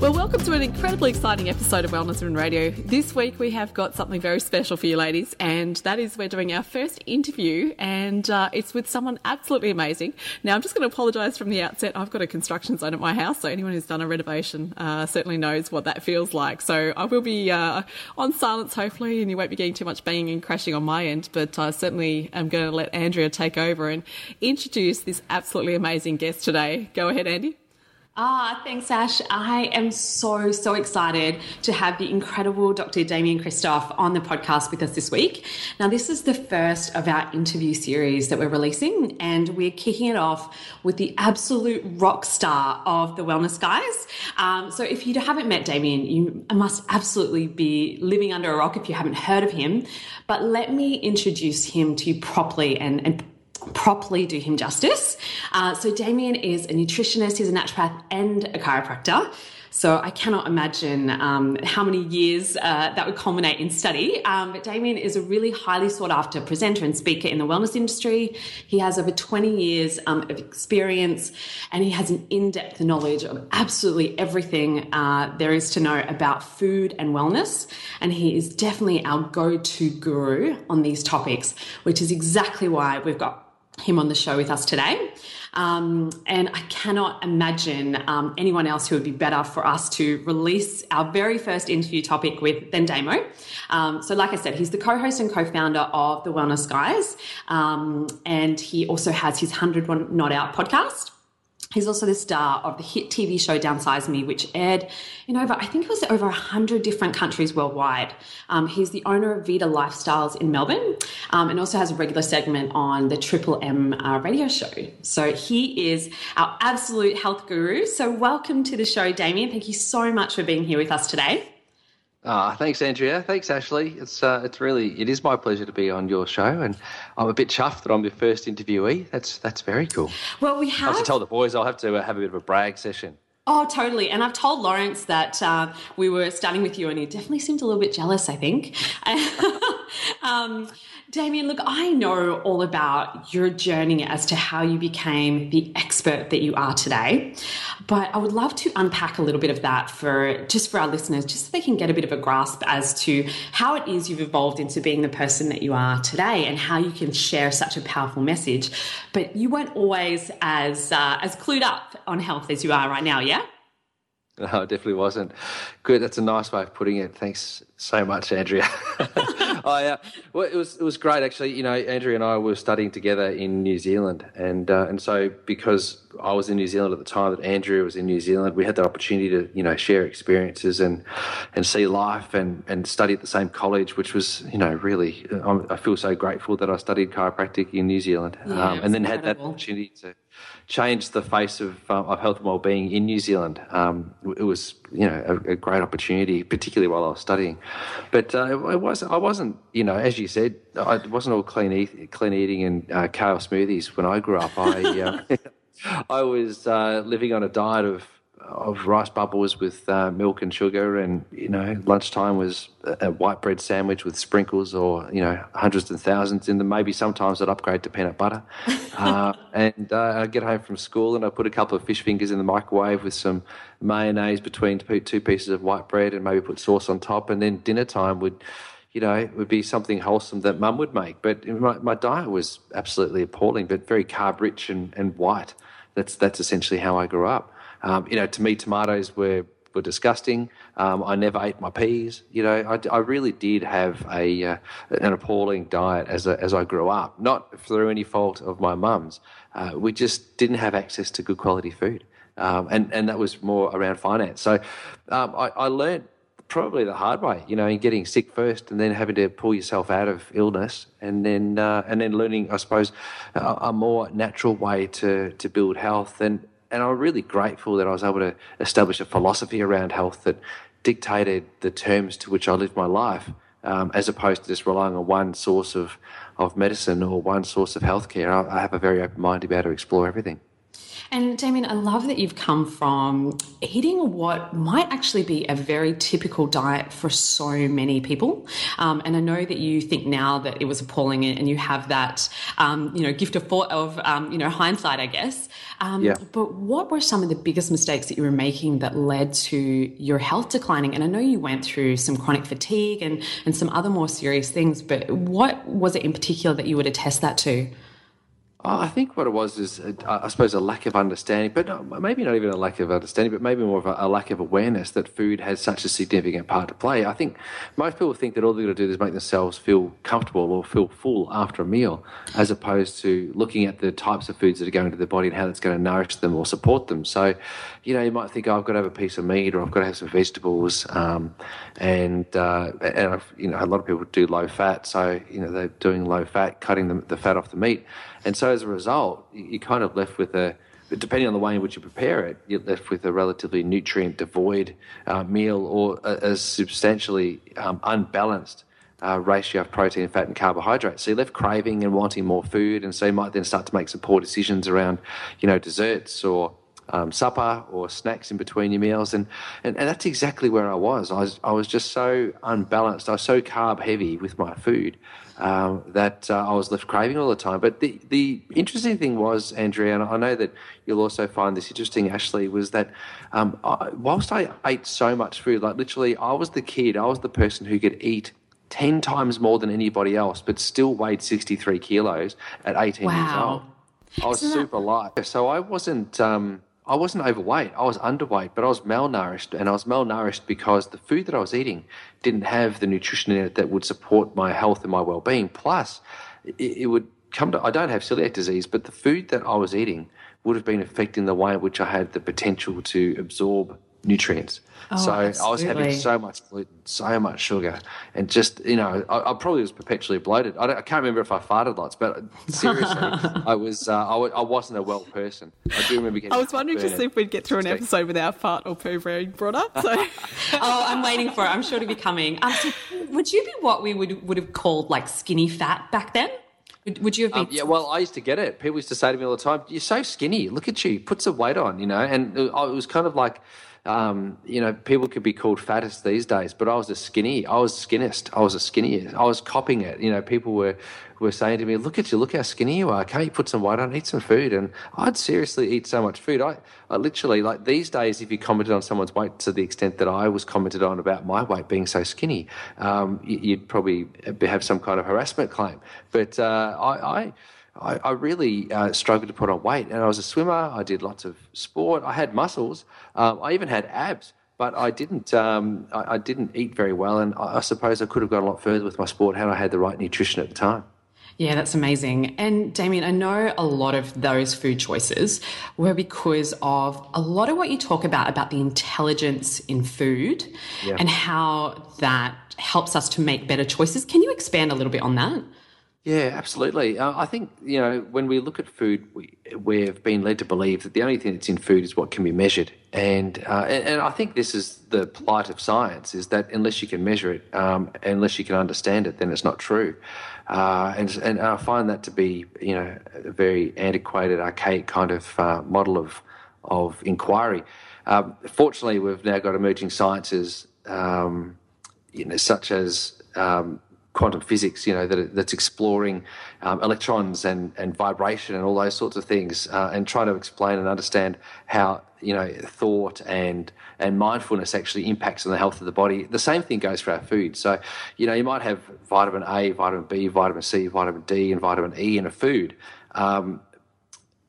Well, welcome to an incredibly exciting episode of Wellness Women Radio. This week we have got something very special for you ladies, and that is we're doing our first interview, and uh, it's with someone absolutely amazing. Now, I'm just going to apologise from the outset. I've got a construction zone at my house, so anyone who's done a renovation uh, certainly knows what that feels like. So I will be uh, on silence, hopefully, and you won't be getting too much banging and crashing on my end, but I certainly am going to let Andrea take over and introduce this absolutely amazing guest today. Go ahead, Andy. Ah, thanks, Ash. I am so, so excited to have the incredible Dr. Damien Kristof on the podcast with us this week. Now, this is the first of our interview series that we're releasing, and we're kicking it off with the absolute rock star of the Wellness Guys. Um, so, if you haven't met Damien, you must absolutely be living under a rock if you haven't heard of him. But let me introduce him to you properly and, and properly do him justice. Uh, so, Damien is a nutritionist, he's a naturopath, and a chiropractor. So I cannot imagine um, how many years uh, that would culminate in study. Um, but Damien is a really highly sought after presenter and speaker in the wellness industry. He has over 20 years um, of experience and he has an in depth knowledge of absolutely everything uh, there is to know about food and wellness. And he is definitely our go to guru on these topics, which is exactly why we've got him on the show with us today. Um, and I cannot imagine um, anyone else who would be better for us to release our very first interview topic with than Damo. Um, so, like I said, he's the co host and co founder of The Wellness Guys. Um, and he also has his 100 Not Out podcast. He's also the star of the hit TV show Downsize Me, which aired in over, I think it was over 100 different countries worldwide. Um, he's the owner of Vita Lifestyles in Melbourne um, and also has a regular segment on the Triple M uh, radio show. So he is our absolute health guru. So, welcome to the show, Damien. Thank you so much for being here with us today. Uh, thanks, Andrea. Thanks, Ashley. It's uh, it's really it is my pleasure to be on your show, and I'm a bit chuffed that I'm your first interviewee. That's that's very cool. Well, we have. I have to tell the boys I'll have to uh, have a bit of a brag session. Oh, totally. And I've told Lawrence that uh, we were starting with you, and he definitely seemed a little bit jealous, I think. um, Damien, look, I know all about your journey as to how you became the expert that you are today, but I would love to unpack a little bit of that for just for our listeners, just so they can get a bit of a grasp as to how it is you've evolved into being the person that you are today, and how you can share such a powerful message. But you weren't always as uh, as clued up on health as you are right now, yeah? No, it definitely wasn't. Good. That's a nice way of putting it. Thanks so much, Andrea. I, uh, well, it was it was great actually. You know, Andrea and I were studying together in New Zealand, and uh, and so because I was in New Zealand at the time that Andrea was in New Zealand, we had the opportunity to you know share experiences and and see life and and study at the same college, which was you know really I'm, i feel so grateful that I studied chiropractic in New Zealand, yeah, um, and then incredible. had that opportunity to changed the face of, uh, of health and well-being in New Zealand. Um, it was, you know, a, a, great opportunity, particularly while I was studying. But uh, it was, I wasn't, you know, as you said, I wasn't all clean, eat, clean eating and uh, kale smoothies when I grew up. I, uh, I was uh, living on a diet of of rice bubbles with uh, milk and sugar, and you know, lunchtime was a, a white bread sandwich with sprinkles, or you know, hundreds and thousands in them. Maybe sometimes I'd upgrade to peanut butter, uh, and uh, I'd get home from school and I'd put a couple of fish fingers in the microwave with some mayonnaise between two pieces of white bread, and maybe put sauce on top, and then dinner time would. You know, it would be something wholesome that mum would make. But my, my diet was absolutely appalling, but very carb rich and, and white. That's that's essentially how I grew up. Um, you know, to me, tomatoes were were disgusting. Um, I never ate my peas. You know, I, I really did have a uh, an appalling diet as a, as I grew up. Not through any fault of my mum's. Uh, we just didn't have access to good quality food, um, and and that was more around finance. So um, I, I learned probably the hard way, you know, in getting sick first and then having to pull yourself out of illness and then uh, and then learning, I suppose, a, a, more natural way to to build health and and I'm really grateful that I was able to establish a philosophy around health that dictated the terms to which I lived my life. um, as opposed to just relying on one source of, of medicine or one source of healthcare. I, I have a very open mind to be able to explore everything. And Damien, I love that you've come from eating what might actually be a very typical diet for so many people. Um, and I know that you think now that it was appalling and you have that, um, you know, gift of, of um, you know, hindsight, I guess. Um, yeah. But what were some of the biggest mistakes that you were making that led to your health declining? And I know you went through some chronic fatigue and, and some other more serious things, but what was it in particular that you would attest that to? I think what it was is, uh, I suppose, a lack of understanding, but maybe not even a lack of understanding, but maybe more of a, a, lack of awareness that food has such a significant part to play. I think most people think that all they've got to do is make themselves feel comfortable or feel full after a meal, as opposed to looking at the types of foods that are going to the body and how that's going to nourish them or support them. So, you know, you might think, oh, I've got to have a piece of meat or I've got to have some vegetables, um, and uh, and you know, a lot of people do low fat, so you know they're doing low fat, cutting the, the fat off the meat and so as a result, you're kind of left with a, depending on the way in which you prepare it, you're left with a relatively nutrient devoid uh, meal or a, a substantially um, unbalanced uh, ratio of protein, fat, and carbohydrates. So you're left craving and wanting more food, and so you might then start to make some poor decisions around, you know, desserts or um, supper or snacks in between your meals, and, and and that's exactly where I was. I was I was just so unbalanced. I was so carb heavy with my food um, that uh, I was left craving all the time. But the, the interesting thing was, Andrea, and I know that you'll also find this interesting, Ashley, was that um, I, whilst I ate so much food, like literally, I was the kid, I was the person who could eat 10 times more than anybody else, but still weighed 63 kilos at 18 wow. years old. I was super light. So I wasn't. Um, I wasn't overweight. I was underweight, but I was malnourished, and I was malnourished because the food that I was eating didn't have the nutrition in it that would support my health and my well-being. Plus, it, it would come to. I don't have celiac disease, but the food that I was eating would have been affecting the way in which I had the potential to absorb nutrients. Oh, so absolutely. I was having so much gluten, so much sugar, and just you know, I, I probably was perpetually bloated. I, I, can't remember if I farted lots, but seriously, I was uh, I, I, wasn't a well person. I do remember getting. I was wondering to see if we'd get through an episode without fart or poo being brought up. So. oh, I'm waiting for it. I'm sure to be coming. Um, so would you be what we would would have called like skinny fat back then? Would, you have been? Um, yeah, well, I used to get it. People used to say to me all the time, "You're so skinny. Look at you. Put some weight on." You know, and it was kind of like um, you know, people could be called fattest these days, but I was a skinny. I was skinnest. I was a skinny. I was copying it. You know, people were were saying to me, "Look at you. Look how skinny you are. Can't you put some weight on? Eat some food." And I'd seriously eat so much food. I, I literally like these days, if you commented on someone's weight to the extent that I was commented on about my weight being so skinny, um, you'd probably have some kind of harassment claim. But uh, I, I I, I really uh, struggled to put on weight. And I was a swimmer. I did lots of sport. I had muscles. Um, I even had abs, but I didn't. Um, I, I, didn't eat very well. And I, I, suppose I could have gone a lot further with my sport had I had the right nutrition at the time. Yeah, that's amazing. And Damien, I know a lot of those food choices were because of a lot of what you talk about about the intelligence in food yeah. and how that helps us to make better choices. Can you expand a little bit on that? Yeah, absolutely. Uh, I think you know when we look at food, we, we've been led to believe that the only thing that's in food is what can be measured, and uh, and, and, I think this is the plight of science: is that unless you can measure it, um, unless you can understand it, then it's not true. Uh, and and I find that to be you know a very antiquated, archaic kind of uh, model of of inquiry. Um, fortunately, we've now got emerging sciences, um, you know, such as um, quantum physics, you know, that, that's exploring um, electrons and, and vibration and all those sorts of things, uh, and trying to explain and understand how you know thought and and mindfulness actually impacts on the health of the body. The same thing goes for our food. So, you know, you might have vitamin A, vitamin B, vitamin C, vitamin D, and vitamin E in a food. Um,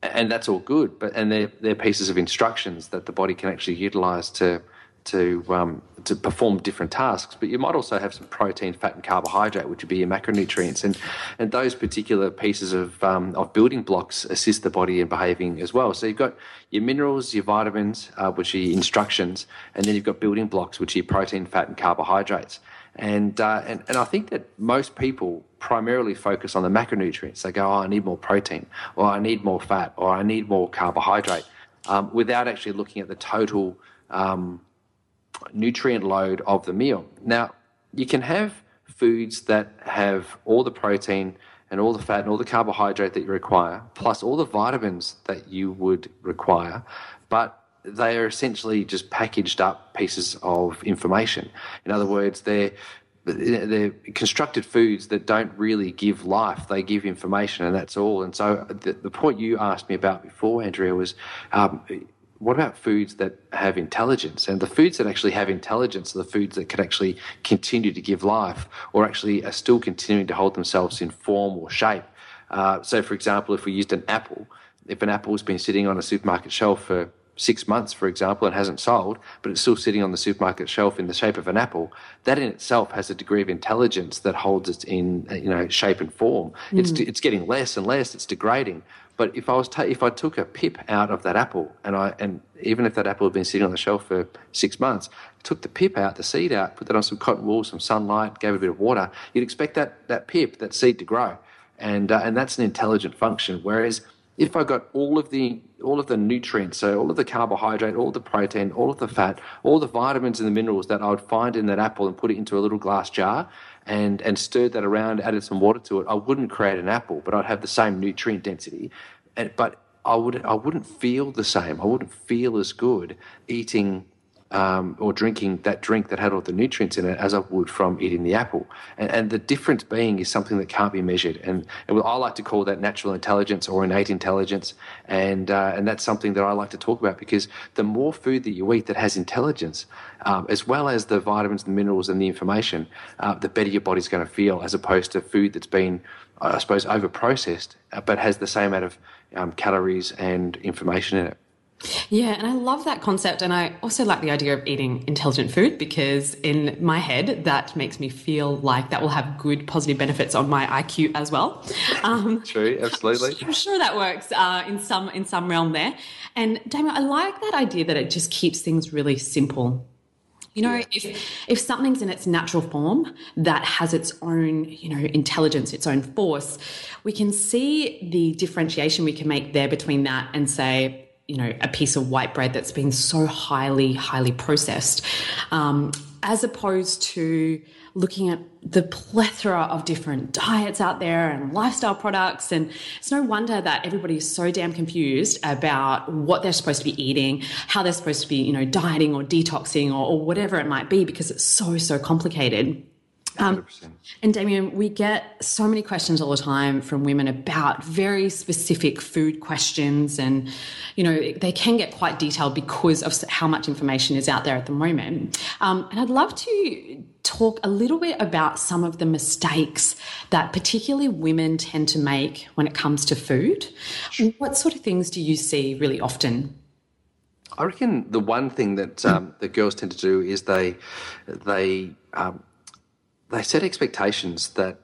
and that's all good, but and they're, they're pieces of instructions that the body can actually utilize to to um, to perform different tasks. But you might also have some protein, fat, and carbohydrate, which would be your macronutrients, and and those particular pieces of um, of building blocks assist the body in behaving as well. So you've got your minerals, your vitamins, uh, which are your instructions, and then you've got building blocks, which are your protein, fat, and carbohydrates. And, uh, and and I think that most people primarily focus on the macronutrients. They go, "Oh, I need more protein," or "I need more fat," or "I need more carbohydrate," um, without actually looking at the total um, nutrient load of the meal. Now, you can have foods that have all the protein and all the fat and all the carbohydrate that you require, plus all the vitamins that you would require, but they are essentially just packaged up pieces of information. In other words, they're they're constructed foods that don't really give life; they give information, and that's all. And so, the, the point you asked me about before, Andrea, was um, what about foods that have intelligence? And the foods that actually have intelligence are the foods that can actually continue to give life, or actually are still continuing to hold themselves in form or shape. Uh, so, for example, if we used an apple, if an apple's been sitting on a supermarket shelf for six months, for example, and hasn't sold, but it's still sitting on the supermarket shelf in the shape of an apple, that in itself has a degree of intelligence that holds it in you know shape and form. Mm. It's it's getting less and less. It's degrading. But if I was ta- if I took a pip out of that apple, and I and even if that apple had been sitting on the shelf for six months, took the pip out, the seed out, put that on some cotton wool, some sunlight, gave it a bit of water, you'd expect that that pip, that seed to grow, and uh, and that's an intelligent function. Whereas if I got all of the all of the nutrients, so all of the carbohydrate, all the protein, all of the fat, all the vitamins and the minerals that I would find in that apple and put it into a little glass jar and and stirred that around, added some water to it, I wouldn't create an apple, but I'd have the same nutrient density. And, but I would I wouldn't feel the same. I wouldn't feel as good eating um, or drinking that drink that had all the nutrients in it as I would from eating the apple. And, and the difference being is something that can't be measured. And, and I like to call that natural intelligence or innate intelligence. And, uh, and that's something that I like to talk about because the more food that you eat that has intelligence, um, as well as the vitamins, the minerals, and the information, uh, the better your body's going to feel as opposed to food that's been, I suppose, over processed uh, but has the same amount of um, calories and information in it. Yeah, and I love that concept. And I also like the idea of eating intelligent food because, in my head, that makes me feel like that will have good positive benefits on my IQ as well. Um, True, absolutely. I'm sure that works uh, in some in some realm there. And Damien, I like that idea that it just keeps things really simple. You know, if if something's in its natural form that has its own, you know, intelligence, its own force, we can see the differentiation we can make there between that and say you know a piece of white bread that's been so highly highly processed um, as opposed to looking at the plethora of different diets out there and lifestyle products. And it's no wonder that everybody is so damn confused about what they're supposed to be eating how they're supposed to be you know dieting or detoxing or, or whatever it might be because it's so so complicated um, and Damien, we get so many questions all the time from women about very specific food questions, and you know they can get quite detailed because of how much information is out there at the moment. Um, and I'd love to talk a little bit about some of the mistakes that particularly women tend to make when it comes to food. What sort of things do you see really often? I reckon the one thing that um, the girls tend to do is they they um, they set expectations that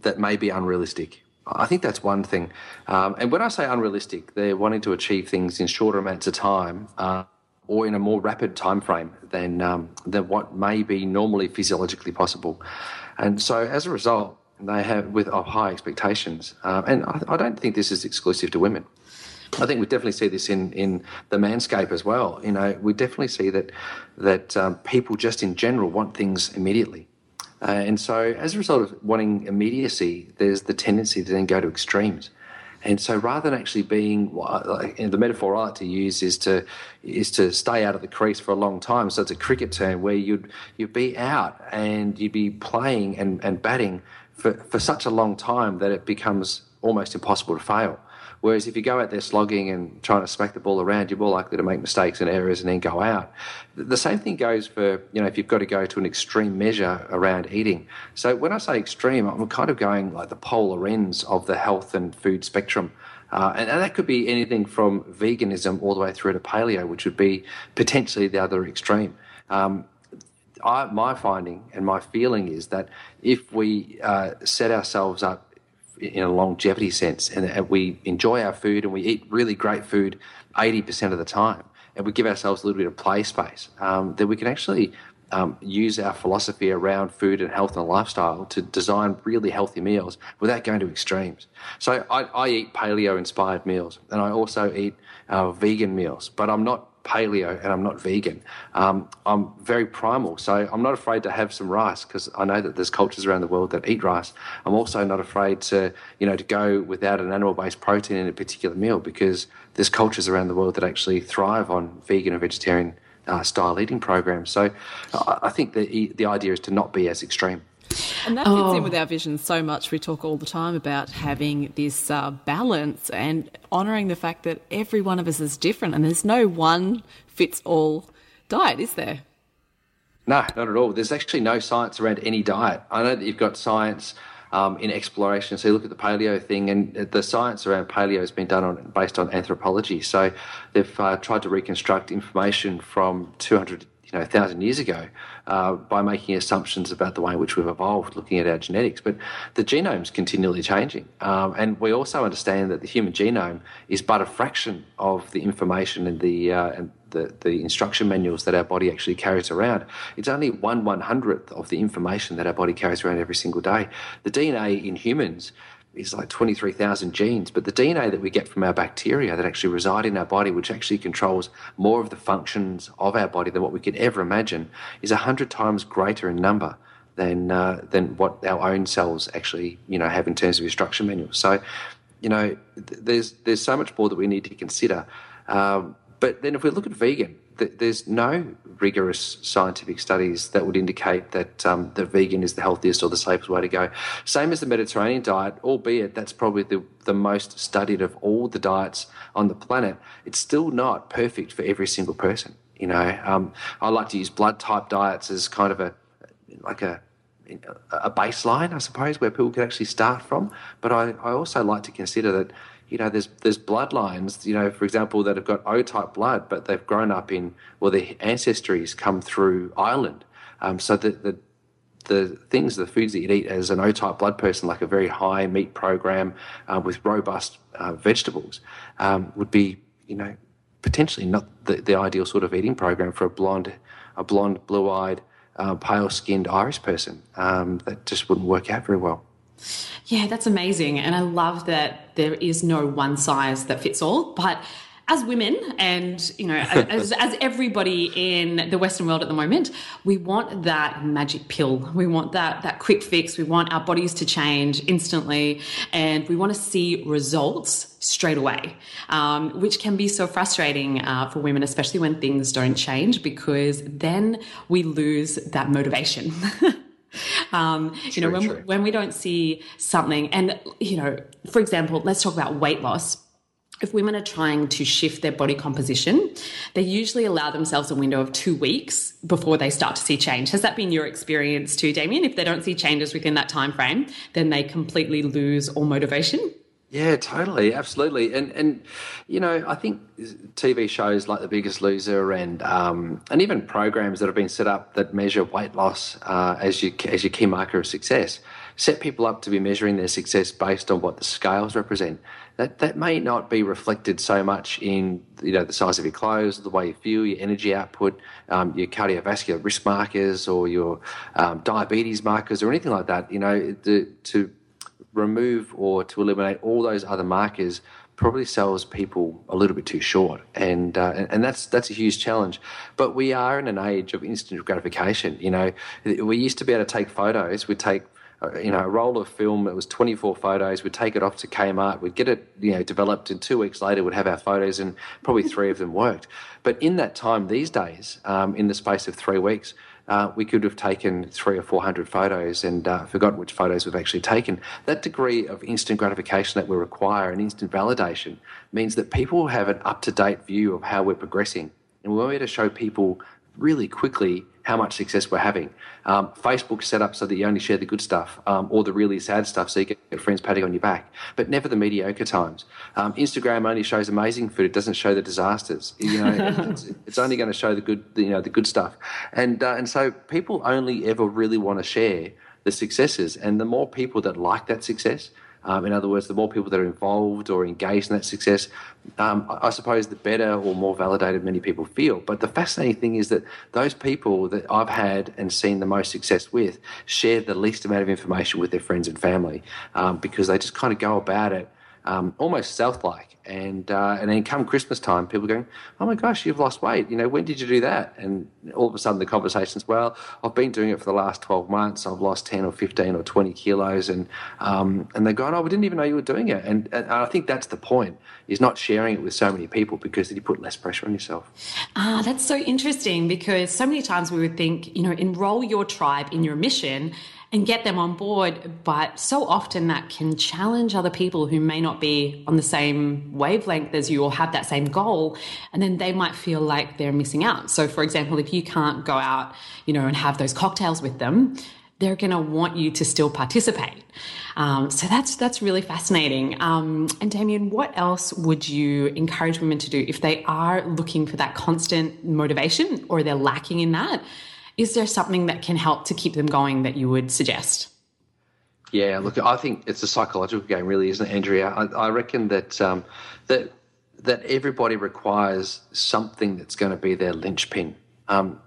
that may be unrealistic. I think that's one thing. Um, and when I say unrealistic, they're wanting to achieve things in shorter amounts of time uh, or in a more rapid time frame than um, than what may be normally physiologically possible. And so, as a result, they have with high expectations. Um, and I, I don't think this is exclusive to women. I think we definitely see this in, in the manscape as well. You know, we definitely see that that um, people just in general want things immediately. Uh, and so, as a result of wanting immediacy, there's the tendency to then go to extremes. And so, rather than actually being, like, the metaphor I like to use is to is to stay out of the crease for a long time. So it's a cricket term where you'd you'd be out and you'd be playing and, and batting for, for such a long time that it becomes almost impossible to fail. Whereas if you go out there slogging and trying to smack the ball around, you're more likely to make mistakes and errors and then go out. The same thing goes for, you know, if you've got to go to an extreme measure around eating. So when I say extreme, I'm kind of going like the polar ends of the health and food spectrum. Uh, and, and, that could be anything from veganism all the way through to paleo, which would be potentially the other extreme. Um, I, my finding and my feeling is that if we uh, set ourselves up in a longevity sense, and we enjoy our food and we eat really great food 80% of the time, and we give ourselves a little bit of play space, um, then we can actually um, use our philosophy around food and health and lifestyle to design really healthy meals without going to extremes. So I, I eat paleo inspired meals and I also eat uh, vegan meals, but I'm not paleo and I'm not vegan. Um, I'm very primal, so I'm not afraid to have some rice because I know that there's cultures around the world that eat rice. I'm also not afraid to, you know, to go without an animal-based protein in a particular meal because there's cultures around the world that actually thrive on vegan and vegetarian uh, style eating programs. So I think the the idea is to not be as extreme. And that fits oh. in with our vision so much. We talk all the time about having this uh, balance and honouring the fact that every one of us is different and there's no one fits all diet, is there? No, not at all. There's actually no science around any diet. I know that you've got science um, in exploration. So you look at the paleo thing, and the science around paleo has been done on based on anthropology. So they've uh, tried to reconstruct information from 200 know, a thousand years ago uh, by making assumptions about the way in which we've evolved, looking at our genetics. But the genome's continually changing. Um, and we also understand that the human genome is but a fraction of the information and the, uh, and the, the instruction manuals that our body actually carries around. It's only one one hundredth of the information that our body carries around every single day. The DNA in humans is like 23,000 genes, but the DNA that we get from our bacteria that actually reside in our body, which actually controls more of the functions of our body than what we could ever imagine, is 100 times greater in number than, uh, than what our own cells actually, you know, have in terms of instruction manuals. So, you know, th- there's, there's so much more that we need to consider. Um, but then if we look at vegan, there's no rigorous scientific studies that would indicate that um, the vegan is the healthiest or the safest way to go. Same as the Mediterranean diet, albeit that's probably the, the most studied of all the diets on the planet. It's still not perfect for every single person. You know, um, I like to use blood type diets as kind of a like a a baseline, I suppose, where people can actually start from. But I, I also like to consider that you know, there's there's bloodlines, you know, for example, that have got O type blood, but they've grown up in, well, their ancestries come through Ireland. Um, so the, the the things, the foods that you eat as an O type blood person, like a very high meat program uh, with robust uh, vegetables, um, would be, you know, potentially not the, the ideal sort of eating program for a blonde, a blonde, blue eyed, uh, pale skinned Irish person. Um, that just wouldn't work out very well. Yeah, that's amazing. And I love that there is no one size that fits all. But as women and you know as, as everybody in the western world at the moment we want that magic pill we want that that quick fix we want our bodies to change instantly and we want to see results straight away um, which can be so frustrating uh, for women especially when things don't change because then we lose that motivation Um, you know, when, when we don't see something, and, you know, for example, let's talk about weight loss if women are trying to shift their body composition, they usually allow themselves a window of two weeks before they start to see change. Has that been your experience too, Damien? If they don't see changes within that time frame, then they completely lose all motivation. Yeah, totally, absolutely, and and you know, I think TV shows like The Biggest Loser and um, and even programs that have been set up that measure weight loss uh, as your as your key marker of success set people up to be measuring their success based on what the scales represent. That that may not be reflected so much in you know the size of your clothes, the way you feel, your energy output, um, your cardiovascular risk markers, or your um, diabetes markers, or anything like that. You know, the, to remove or to eliminate all those other markers probably sells people a little bit too short, and, uh, and, that's that's a huge challenge. But we are in an age of instant gratification. You know, we used to be able to take photos. We'd take uh, you know a roll of film. It was 24 photos. We'd take it off to Kmart. We'd get it you know developed, and two weeks later we'd have our photos, and probably three of them worked. But in that time, these days, um, in the space of three weeks uh, we could have taken three or four hundred photos and uh, forgotten which photos we've actually taken. That degree of instant gratification that we require and instant validation means that people have an up to date view of how we're progressing. And we want to show people really quickly how much success we're having. Um, Facebook's set up so that you only share the good stuff um, or the really sad stuff so you get friends patting on your back, but never the mediocre times. Um, Instagram only shows amazing food; it doesn't show the disasters. You know, it's, it's, only going to show the good, you know, the good stuff. And uh, and so people only ever really want to share the successes, and the more people that like that success, um, in other words, the more people that are involved or engaged in that success, um, I suppose the better or more validated many people feel. But the fascinating thing is that those people that I've had and seen the most success with share the least amount of information with their friends and family um, because they just kind of go about it um, almost stealth-like. And uh, and then come Christmas time, people going, "Oh my gosh, you've lost weight! You know, when did you do that?" And all of a sudden, the conversations, "Well, I've been doing it for the last twelve months. I've lost ten or fifteen or twenty kilos," and um, and they're going, "Oh, we didn't even know you were doing it." And, and I think that's the point: is not sharing it with so many people because you put less pressure on yourself. Ah, that's so interesting because so many times we would think, you know, enroll your tribe in your mission and get them on board. But so often that can challenge other people who may not be on the same wavelength as you or have that same goal. And then they might feel like they're missing out. So, for example, if you can't go out, you know, and have those cocktails with them, they're going to want you to still participate. Um, so that's that's really fascinating. Um, and Damien, what else would you encourage women to do if they are looking for that constant motivation or they're lacking in that? Is there something that can help to keep them going that you would suggest? Yeah, look, I think it's a psychological game, really, isn't it, Andrea? I, I reckon that um, that that everybody requires something that's going to be their linchpin. Um,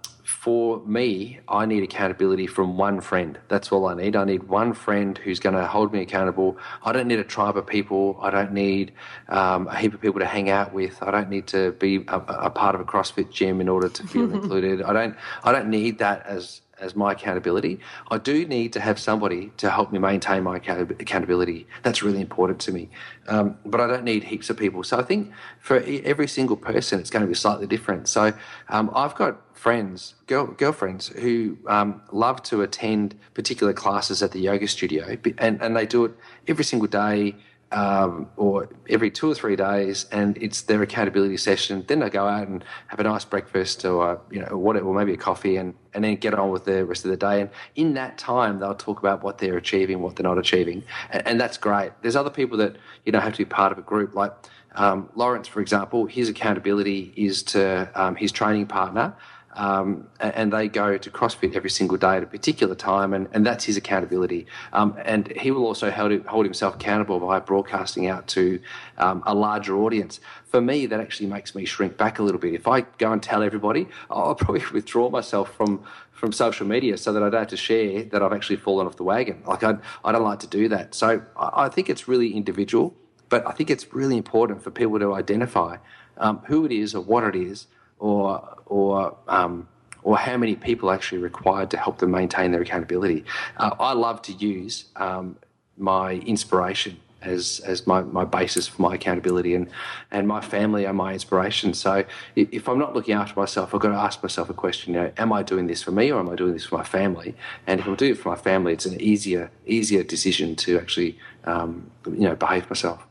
for me, I need accountability from one friend. That's all I need. I need one friend who's going to hold me accountable. I don't need a tribe of people. I don't need um, a heap of people to hang out with. I don't need to be a, a part of a CrossFit gym in order to feel included. I don't. I don't need that as as my accountability. I do need to have somebody to help me maintain my accountability. That's really important to me. Um, but I don't need heaps of people. So I think for every single person, it's going to be slightly different. So um, I've got friends, girl, girlfriends, who um, love to attend particular classes at the yoga studio, and, and they do it every single day um, or every two or three days, and it's their accountability session. Then they go out and have a nice breakfast, or you know, whatever, or maybe a coffee, and and then get on with the rest of the day. And in that time, they'll talk about what they're achieving, what they're not achieving, and, and that's great. There's other people that you know have to be part of a group, like um, Lawrence, for example. His accountability is to um, his training partner um, and they go to CrossFit every single day at a particular time, and, and that's his accountability. Um, and he will also hold, hold himself accountable by broadcasting out to um, a larger audience. For me, that actually makes me shrink back a little bit. If I go and tell everybody, I'll probably withdraw myself from from social media so that I don't have to share that I've actually fallen off the wagon. Like I, I don't like to do that. So I, I think it's really individual, but I think it's really important for people to identify um, who it is or what it is or or um, or how many people actually required to help them maintain their accountability. Uh, I love to use um, my inspiration as as my, my basis for my accountability and and my family are my inspiration. So if I'm not looking after myself, I've got to ask myself a question: you know, Am I doing this for me or am I doing this for my family? And if I'm doing it for my family, it's an easier easier decision to actually um, you know behave myself.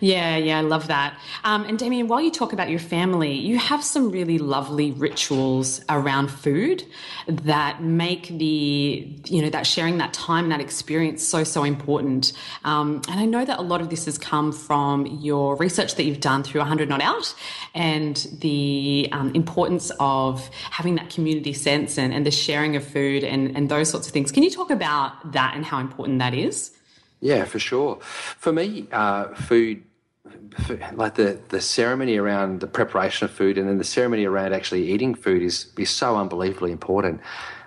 Yeah, yeah, I love that. Um, and Damien, while you talk about your family, you have some really lovely rituals around food that make the, you know, that sharing that time, that experience so, so important. Um, and I know that a lot of this has come from your research that you've done through 100 Not Out and the um, importance of having that community sense and, and the sharing of food and, and those sorts of things. Can you talk about that and how important that is? Yeah, for sure. For me, uh, food, like the, the ceremony around the preparation of food and then the ceremony around actually eating food is, is so unbelievably important.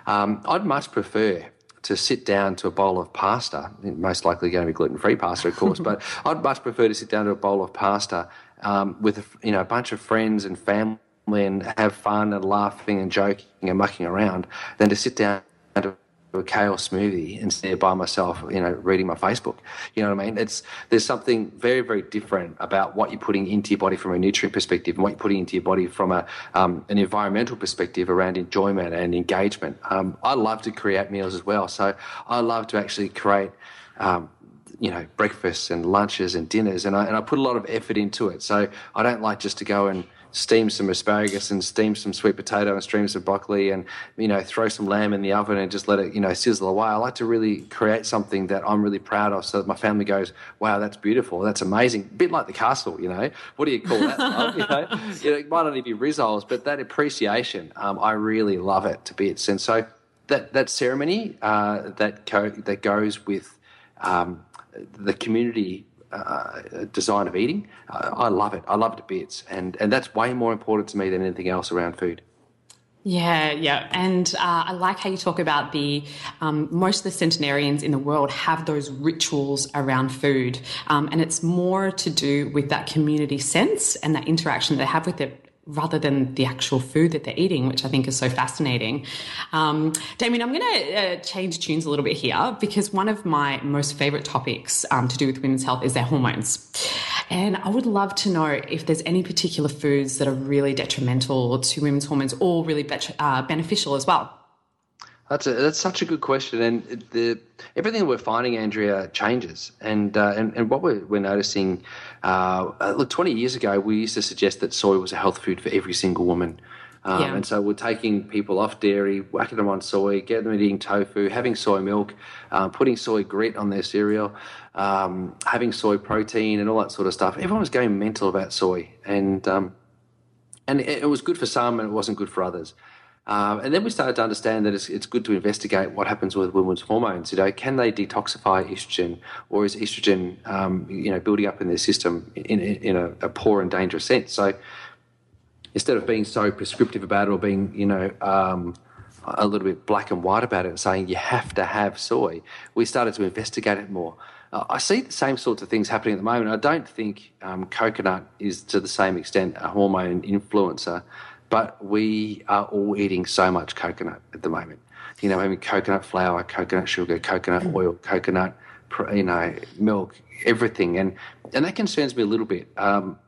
Um, I'd much prefer to sit down to a bowl of pasta, most likely going to be gluten free pasta, of course, but I'd much prefer to sit down to a bowl of pasta um, with a, you know, a bunch of friends and family and have fun and laughing and joking and mucking around than to sit down to a kale smoothie and sit by myself, you know, reading my Facebook. You know what I mean? It's there's something very, very different about what you're putting into your body from a nutrient perspective and what you're putting into your body from a um, an environmental perspective around enjoyment and engagement. Um, I love to create meals as well, so I love to actually create. Um, you know, breakfasts and lunches and dinners, and I and I put a lot of effort into it. So I don't like just to go and steam some asparagus and steam some sweet potato and steam some broccoli and you know throw some lamb in the oven and just let it you know sizzle away. I like to really create something that I'm really proud of, so that my family goes, "Wow, that's beautiful, that's amazing." A bit like the castle, you know. What do you call that? you know, you know, it might only be rissoles, but that appreciation, um, I really love it to bits. And so that that ceremony uh, that co- that goes with um, the community uh, design of eating. Uh, I love it. I love it to bits, and and that's way more important to me than anything else around food. Yeah, yeah. And uh, I like how you talk about the um, most of the centenarians in the world have those rituals around food. Um, and it's more to do with that community sense and that interaction they have with it rather than the actual food that they're eating, which I think is so fascinating. Um, Damien, I'm going to uh, change tunes a little bit here because one of my most favorite topics um, to do with women's health is their hormones. And I would love to know if there's any particular foods that are really detrimental to women's hormones or really be- uh, beneficial as well. That's a, that's such a good question, and the everything that we're finding, Andrea, changes, and uh, and, and what we're, we're noticing. Uh, uh, look, twenty years ago, we used to suggest that soy was a health food for every single woman, um, yeah. and so we're taking people off dairy, whacking them on soy, getting them eating tofu, having soy milk, uh, putting soy grit on their cereal, um, having soy protein, and all that sort of stuff. Everyone was going mental about soy, and um, and it, it was good for some, and it wasn't good for others. Um, and then we started to understand that it's, it's good to investigate what happens with women's hormones. You know, can they detoxify estrogen, or is estrogen, um, you know, building up in their system in, in, in a, a, poor and dangerous sense? So instead of being so prescriptive about it or being, you know, um, a little bit black and white about it and saying you have to have soy, we started to investigate it more. Uh, I see the same sorts of things happening at the moment. I don't think um, coconut is to the same extent a hormone influencer but we are all eating so much coconut at the moment. You know, having coconut flour, coconut sugar, coconut mm. oil, coconut, you know, milk, everything, and and that concerns me a little bit. Um,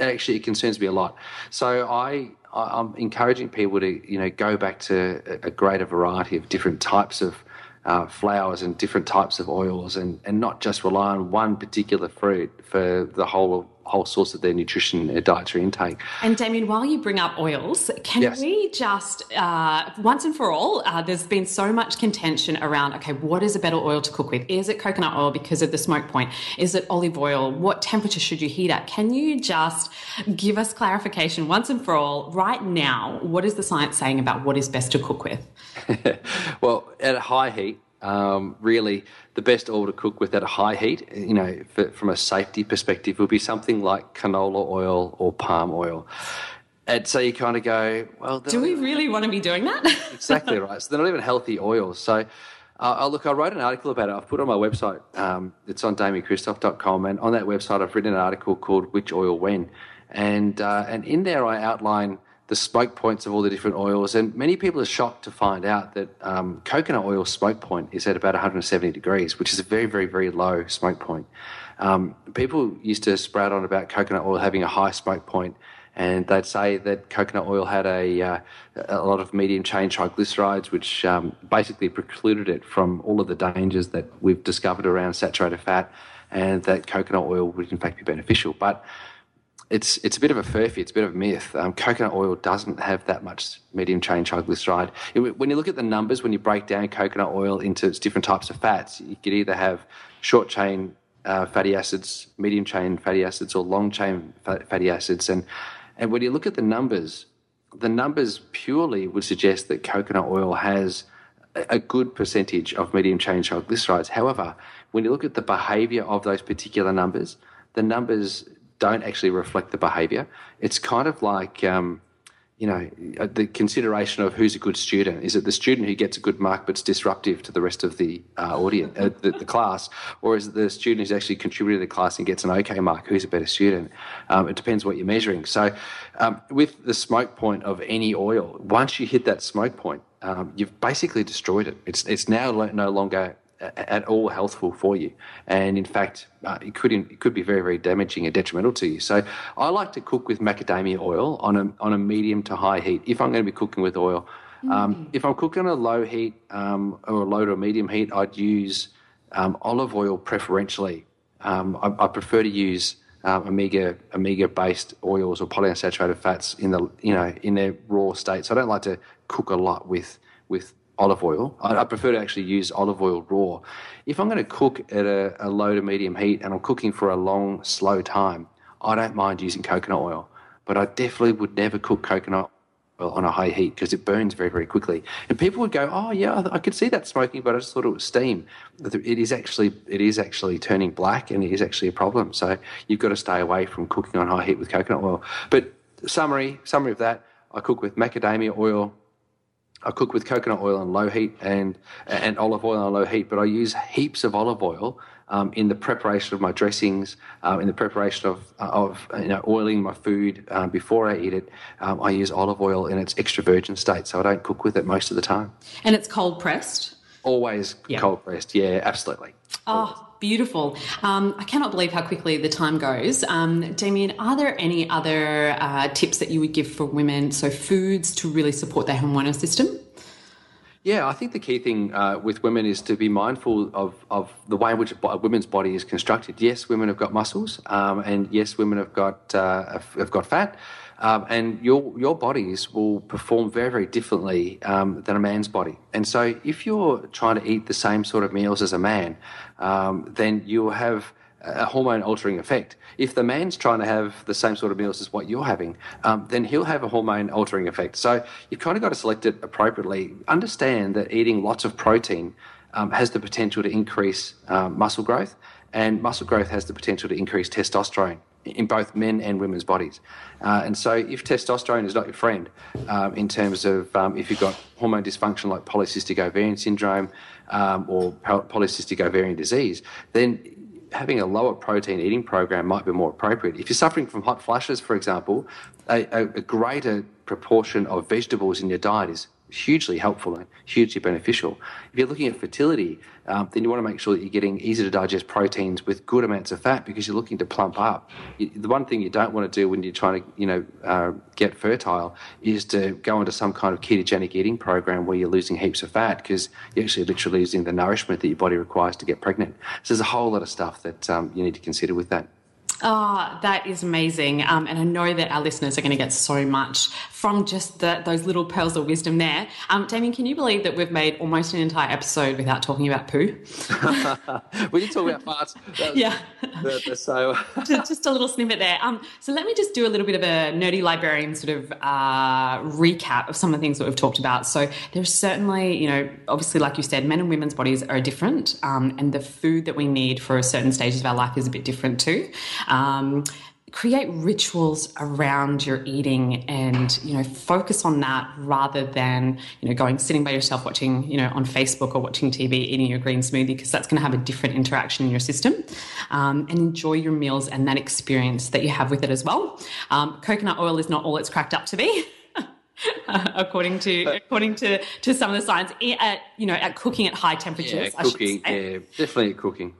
actually, it concerns me a lot. So I I'm encouraging people to you know go back to a greater variety of different types of uh, flours and different types of oils, and and not just rely on one particular fruit for the whole whole source of their nutrition, their dietary intake. And Damien, while you bring up oils, can yes. we just uh, once and for all? Uh, there's been so much contention around. Okay, what is a better oil to cook with? Is it coconut oil because of the smoke point? Is it olive oil? What temperature should you heat at? Can you just give us clarification once and for all right now? What is the science saying about what is best to cook with? well, at a high heat, um, really the best oil to cook with at a high heat, you know, for, from a safety perspective, would be something like canola oil or palm oil. And so you kind of go, well, do we really want to be doing that? exactly right. So they're not even healthy oils. So, uh, look, I wrote an article about it. I've put it on my website. Um, it's on damienkristof.com. And on that website, I've written an article called Which Oil When. And, uh, and in there, I outline the smoke points of all the different oils. And many people are shocked to find out that um, coconut oil smoke point is at about 170 degrees, which is a very, very, very low smoke point. Um, people used to sprout on about coconut oil having a high smoke point, and they'd say that coconut oil had a, uh, a lot of medium chain triglycerides, which um, basically precluded it from all of the dangers that we've discovered around saturated fat, and that coconut oil would in fact be beneficial. But it's it's a bit of a furphy, it's a bit of a myth. Um, coconut oil doesn't have that much medium chain triglyceride. It, when you look at the numbers, when you break down coconut oil into its different types of fats, you could either have short chain uh, fatty acids, medium chain fatty acids, or long chain fatty acids. And and when you look at the numbers, the numbers purely would suggest that coconut oil has a good percentage of medium chain triglycerides. However, when you look at the behavior of those particular numbers, the numbers don't actually reflect the behaviour. It's kind of like, um, you know, uh, the consideration of who's a good student. Is it the student who gets a good mark but's disruptive to the rest of the uh, audience, uh, the, the, class, or is it the student who's actually contributed to the class and gets an okay mark? Who's a better student? Um, it depends what you're measuring. So, um, with the smoke point of any oil, once you hit that smoke point, um, you've basically destroyed it. It's it's now no longer at all healthful for you, and in fact, uh, it could it could be very very damaging and detrimental to you. So, I like to cook with macadamia oil on a on a medium to high heat if I'm going to be cooking with oil. Um, mm. if I'm cooking on a low heat um, or a low to a medium heat, I'd use um, olive oil preferentially. Um, I, I, prefer to use um, omega omega based oils or polyunsaturated fats in the you know in their raw state. So I don't like to cook a lot with with olive oil. I, I, prefer to actually use olive oil raw. If I'm going to cook at a, a, low to medium heat and I'm cooking for a long, slow time, I don't mind using coconut oil. But I definitely would never cook coconut oil on a high heat because it burns very, very quickly. And people would go, "Oh, yeah, I, could see that smoking, but I just thought it was steam." It is actually it is actually turning black, and it is actually a problem. So you've got to stay away from cooking on high heat with coconut oil. But summary summary of that I cook with macadamia oil. I cook with coconut oil on low heat and and olive oil on low heat, but I use heaps of olive oil um, in the preparation of my dressings, um, in the preparation of of you know oiling my food um, before I eat it. Um, I use olive oil in its extra virgin state, so I don't cook with it most of the time. And it's cold pressed. Always Yeah. cold pressed, yeah, absolutely. Oh, beautiful. Um, I cannot believe how quickly the time goes. Um, Damien, are there any other uh, tips that you would give for women? So, foods to really support their hormonal system? Yeah, I think the key thing uh, with women is to be mindful of, of the way in which a woman's body is constructed. Yes, women have got muscles, um, and yes, women have got uh, have, got fat, um, and your your bodies will perform very very differently um, than a man's body. And so, if you're trying to eat the same sort of meals as a man, um, then you'll have a hormone altering effect. If the man's trying to have the same sort of meals as what you're having, um, then he'll have a hormone altering effect. So you've kind of got to select it appropriately. Understand that eating lots of protein um, has the potential to increase um, muscle growth, and muscle growth has the potential to increase testosterone in both men and women's bodies. Uh, and so, if testosterone is not your friend, um, in terms of um, if you've got hormone dysfunction like polycystic ovarian syndrome um, or polycystic ovarian disease, then having a lower protein eating program might be more appropriate. If you're suffering from hot flushes, for example, a, a greater proportion of vegetables in your diet is hugely helpful and hugely beneficial. If you're looking at fertility, um, then you want to make sure that you're getting easy to digest proteins with good amounts of fat because you're looking to plump up. You, the one thing you don't want to do when you're trying to, you know, uh, get fertile is to go into some kind of ketogenic eating program where you're losing heaps of fat because you're actually literally losing the nourishment that your body requires to get pregnant. So there's a whole lot of stuff that um, you need to consider with that. Oh, that is amazing. Um, and I know that our listeners are going to get so much from just the, those little pearls of wisdom there. Um, Damian, can you believe that we've made almost an entire episode without talking about poo? we did talk about farts. Yeah. the- the- so just, just a little snippet there. Um, so let me just do a little bit of a nerdy librarian sort of uh, recap of some of the things that we've talked about. So there's certainly, you know, obviously, like you said, men and women's bodies are different, um, and the food that we need for a certain stages of our life is a bit different too. Um, create rituals around your eating and you know focus on that rather than you know going sitting by yourself watching you know on facebook or watching tv eating your green smoothie because that's going to have a different interaction in your system um, and enjoy your meals and that experience that you have with it as well um, coconut oil is not all it's cracked up to be according to according to to some of the science at you know at cooking at high temperatures yeah, I cooking. say Yeah, definitely cooking.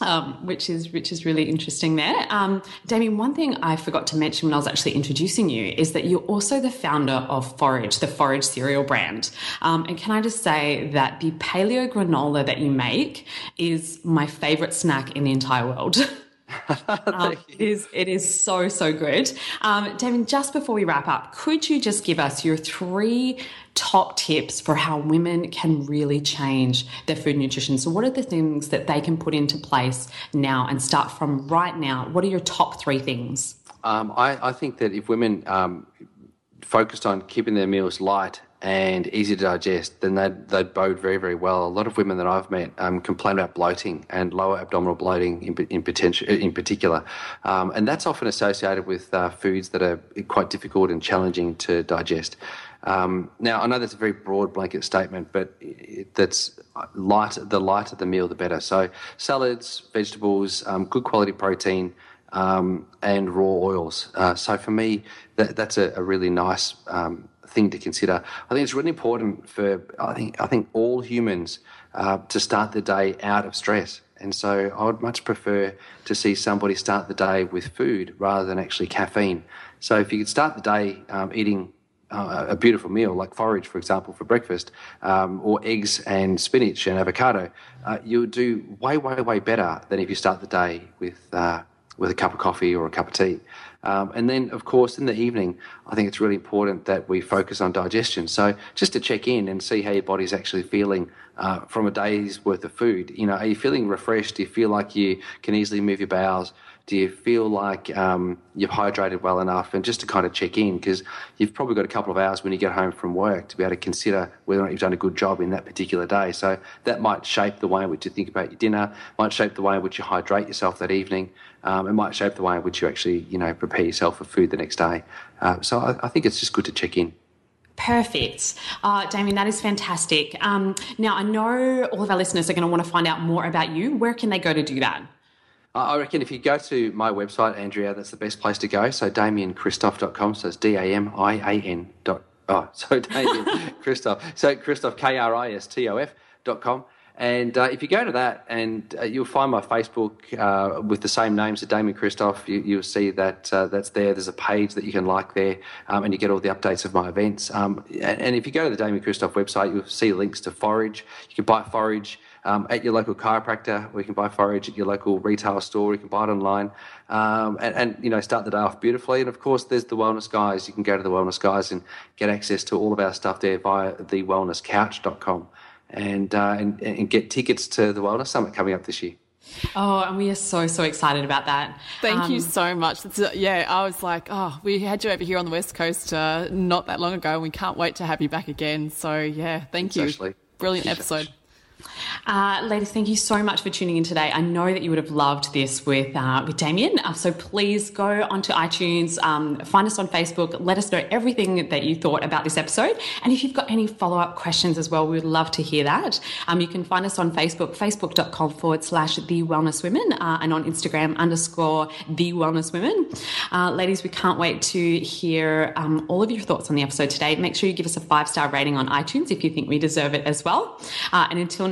Um, which is which is really interesting there. Um, Damian, one thing I forgot to mention when I was actually introducing you is that you're also the founder of Forage, the Forage cereal brand. Um, and can I just say that the paleo granola that you make is my favorite snack in the entire world. Um, it is it is so so good. Um, Damian, just before we wrap up, could you just give us your three top tips for how women can really change their food nutrition? So, what are the things that they can put into place now and start from right now? What are your top three things? Um, I, I think that if women um, focused on keeping their meals light and easy to digest, then they'd, they'd bode very, very well. A lot of women that I've met um, complain about bloating and lower abdominal bloating in, in, potential, in particular. Um, and that's often associated with uh, foods that are quite difficult and challenging to digest. Um, now, I know that's a very broad blanket statement, but it, that's light, the lighter the meal, the better. So, salads, vegetables, um, good quality protein, um, and raw oils. Uh, so for me, that, that's a, a really nice um, thing to consider. I think it's really important for I think I think all humans uh, to start the day out of stress. And so I would much prefer to see somebody start the day with food rather than actually caffeine. So if you could start the day um, eating uh, a beautiful meal like forage, for example, for breakfast, um, or eggs and spinach and avocado, uh, you'll do way, way, way better than if you start the day with uh, with a cup of coffee or a cup of tea. Um, and then, of course, in the evening, I think it's really important that we focus on digestion. So just to check in and see how your body's actually feeling uh, from a day's worth of food. You know, are you feeling refreshed? Do you feel like you can easily move your bowels? Do you feel like um, you've hydrated well enough? And just to kind of check in, because you've probably got a couple of hours when you get home from work to be able to consider whether or not you've done a good job in that particular day. So that might shape the way in which you think about your dinner, might shape the way in which you hydrate yourself that evening. Um, it might shape the way in which you actually, you know, prepare yourself for food the next day. Uh, so I, I think it's just good to check in. Perfect. Uh, Damian, that is fantastic. Um, now, I know all of our listeners are going to want to find out more about you. Where can they go to do that? I reckon if you go to my website, Andrea, that's the best place to go. So damiankristof.com. So it's D A M I A N dot. Oh, so Damian Kristof. So Kristof, K R I S T O F dot com. And uh, if you go to that, and uh, you'll find my Facebook uh, with the same name, so Damian Kristof, you, will see that uh, that's there. There's a page that you can like there, um, and you get all the updates of my events. Um, and, and, if you go to the Damian Kristof website, you'll see links to forage. You can buy forage um, at your local chiropractor, or you can buy forage at your local retail store. You can buy it online, um, and, and, you know start the day off beautifully. And of course, there's the Wellness Guys. You can go to the Wellness Guys and get access to all of our stuff there via thewellnesscouch.com and, uh, and, and get tickets to the Wellness Summit coming up this year. Oh, and we are so, so excited about that. Thank um, you so much. Uh, yeah, I was like, oh, we had you over here on the West Coast uh, not that long ago, and we can't wait to have you back again. So, yeah, thank you. Brilliant episode. Uh, ladies, thank you so much for tuning in today. I know that you would have loved this with uh, with Damian. Uh, so please go onto iTunes, um, find us on Facebook, let us know everything that you thought about this episode. And if you've got any follow up questions as well, we would love to hear that. Um, you can find us on Facebook, facebook.com forward slash the wellness women, uh, and on Instagram underscore the wellness women. Uh, ladies, we can't wait to hear um, all of your thoughts on the episode today. Make sure you give us a five star rating on iTunes if you think we deserve it as well. Uh, and until